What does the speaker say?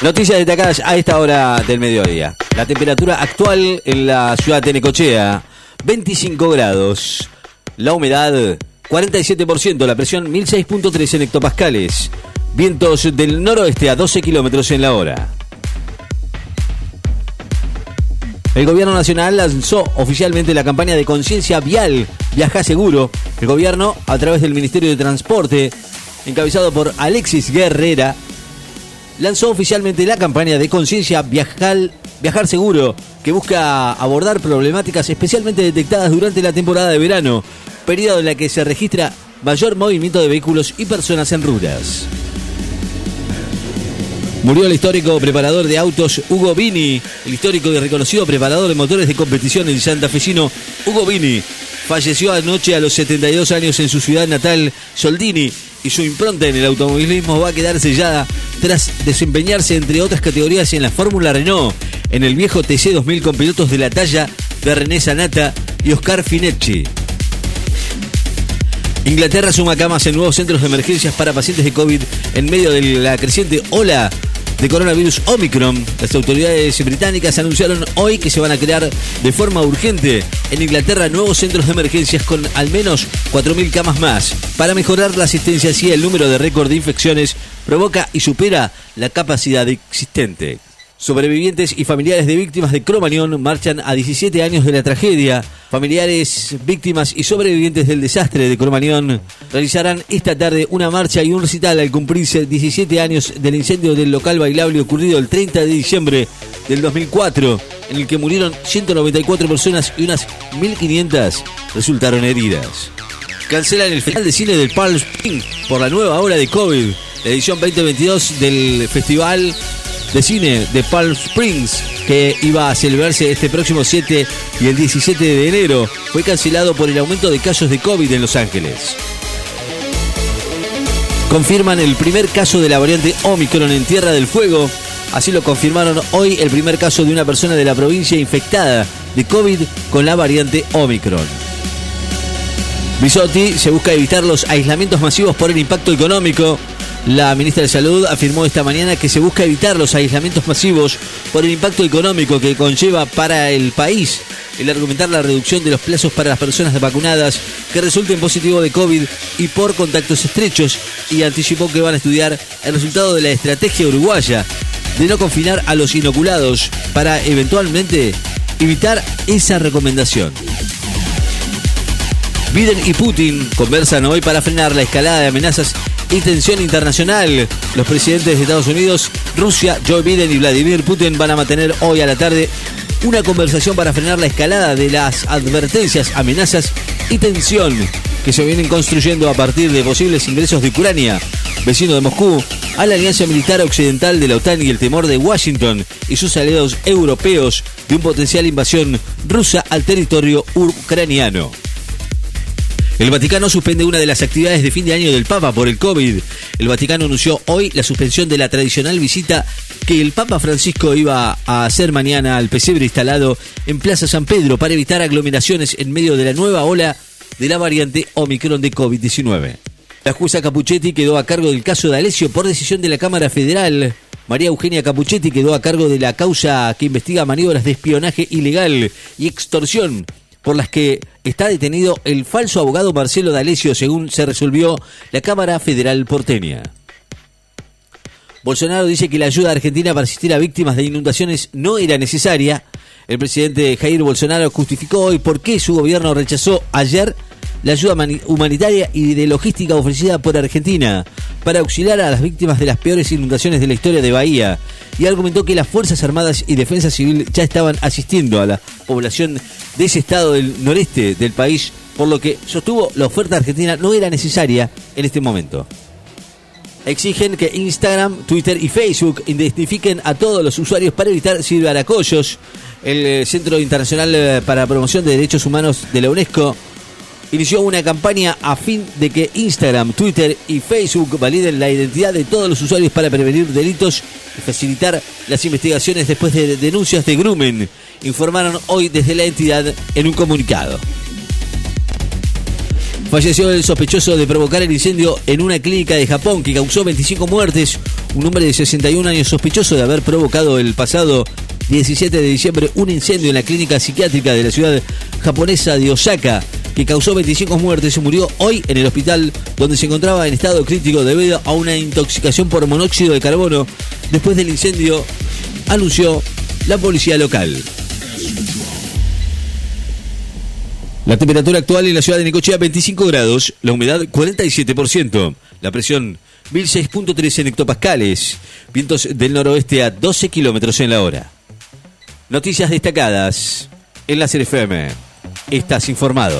Noticias destacadas a esta hora del mediodía. La temperatura actual en la ciudad de Necochea, 25 grados. La humedad, 47%. La presión, 1006.3 en hectopascales. Vientos del noroeste a 12 kilómetros en la hora. El gobierno nacional lanzó oficialmente la campaña de conciencia vial Viaja Seguro. El gobierno, a través del Ministerio de Transporte, encabezado por Alexis Guerrera, lanzó oficialmente la campaña de conciencia Viajar, Seguro, que busca abordar problemáticas especialmente detectadas durante la temporada de verano, periodo en la que se registra mayor movimiento de vehículos y personas en rutas. Murió el histórico preparador de autos Hugo Vini, el histórico y reconocido preparador de motores de competición en santafesino Hugo Vini. Falleció anoche a los 72 años en su ciudad natal, Soldini, y su impronta en el automovilismo va a quedar sellada tras desempeñarse entre otras categorías en la Fórmula Renault, en el viejo TC 2000 con pilotos de la talla de René Sanata y Oscar Finecci. Inglaterra suma camas en nuevos centros de emergencias para pacientes de COVID en medio de la creciente ola de coronavirus Omicron. Las autoridades británicas anunciaron hoy que se van a crear de forma urgente en Inglaterra nuevos centros de emergencias con al menos 4.000 camas más para mejorar la asistencia si el número de récord de infecciones provoca y supera la capacidad existente. Sobrevivientes y familiares de víctimas de Cromañón marchan a 17 años de la tragedia. Familiares, víctimas y sobrevivientes del desastre de Cromañón realizarán esta tarde una marcha y un recital al cumplirse 17 años del incendio del local bailable ocurrido el 30 de diciembre del 2004, en el que murieron 194 personas y unas 1.500 resultaron heridas. Cancelan el Festival de Cine del Palm Springs por la nueva hora de COVID. Edición 2022 del Festival de cine de Palm Springs, que iba a celebrarse este próximo 7 y el 17 de enero, fue cancelado por el aumento de casos de COVID en Los Ángeles. Confirman el primer caso de la variante Omicron en Tierra del Fuego. Así lo confirmaron hoy el primer caso de una persona de la provincia infectada de COVID con la variante Omicron. Bisotti se busca evitar los aislamientos masivos por el impacto económico. La ministra de Salud afirmó esta mañana que se busca evitar los aislamientos masivos por el impacto económico que conlleva para el país el argumentar la reducción de los plazos para las personas vacunadas que resulten positivo de COVID y por contactos estrechos y anticipó que van a estudiar el resultado de la estrategia uruguaya de no confinar a los inoculados para eventualmente evitar esa recomendación. Biden y Putin conversan hoy para frenar la escalada de amenazas y tensión internacional. Los presidentes de Estados Unidos, Rusia, Joe Biden y Vladimir Putin van a mantener hoy a la tarde una conversación para frenar la escalada de las advertencias, amenazas y tensión que se vienen construyendo a partir de posibles ingresos de Ucrania, vecino de Moscú, a la alianza militar occidental de la OTAN y el temor de Washington y sus aliados europeos de un potencial invasión rusa al territorio ucraniano. El Vaticano suspende una de las actividades de fin de año del Papa por el COVID. El Vaticano anunció hoy la suspensión de la tradicional visita que el Papa Francisco iba a hacer mañana al pesebre instalado en Plaza San Pedro para evitar aglomeraciones en medio de la nueva ola de la variante Omicron de COVID-19. La jueza Capuchetti quedó a cargo del caso de Alessio por decisión de la Cámara Federal. María Eugenia Capuchetti quedó a cargo de la causa que investiga maniobras de espionaje ilegal y extorsión por las que está detenido el falso abogado Marcelo D'Alessio, según se resolvió la Cámara Federal porteña. Bolsonaro dice que la ayuda argentina para asistir a víctimas de inundaciones no era necesaria. El presidente Jair Bolsonaro justificó hoy por qué su gobierno rechazó ayer la ayuda humanitaria y de logística ofrecida por Argentina para auxiliar a las víctimas de las peores inundaciones de la historia de Bahía y argumentó que las Fuerzas Armadas y Defensa Civil ya estaban asistiendo a la población de ese estado del noreste del país, por lo que sostuvo la oferta argentina no era necesaria en este momento. Exigen que Instagram, Twitter y Facebook identifiquen a todos los usuarios para evitar ciberacoyos. El eh, Centro Internacional eh, para Promoción de Derechos Humanos de la UNESCO inició una campaña a fin de que Instagram, Twitter y Facebook validen la identidad de todos los usuarios para prevenir delitos y facilitar las investigaciones después de denuncias de Grumen, informaron hoy desde la entidad en un comunicado. Falleció el sospechoso de provocar el incendio en una clínica de Japón que causó 25 muertes, un hombre de 61 años sospechoso de haber provocado el pasado 17 de diciembre un incendio en la clínica psiquiátrica de la ciudad japonesa de Osaka que causó 25 muertes y murió hoy en el hospital donde se encontraba en estado crítico debido a una intoxicación por monóxido de carbono después del incendio, anunció la policía local. La temperatura actual en la ciudad de Necochea 25 grados, la humedad 47%, la presión 1006.3 en hectopascales, vientos del noroeste a 12 kilómetros en la hora. Noticias destacadas en la FM. Estás informado.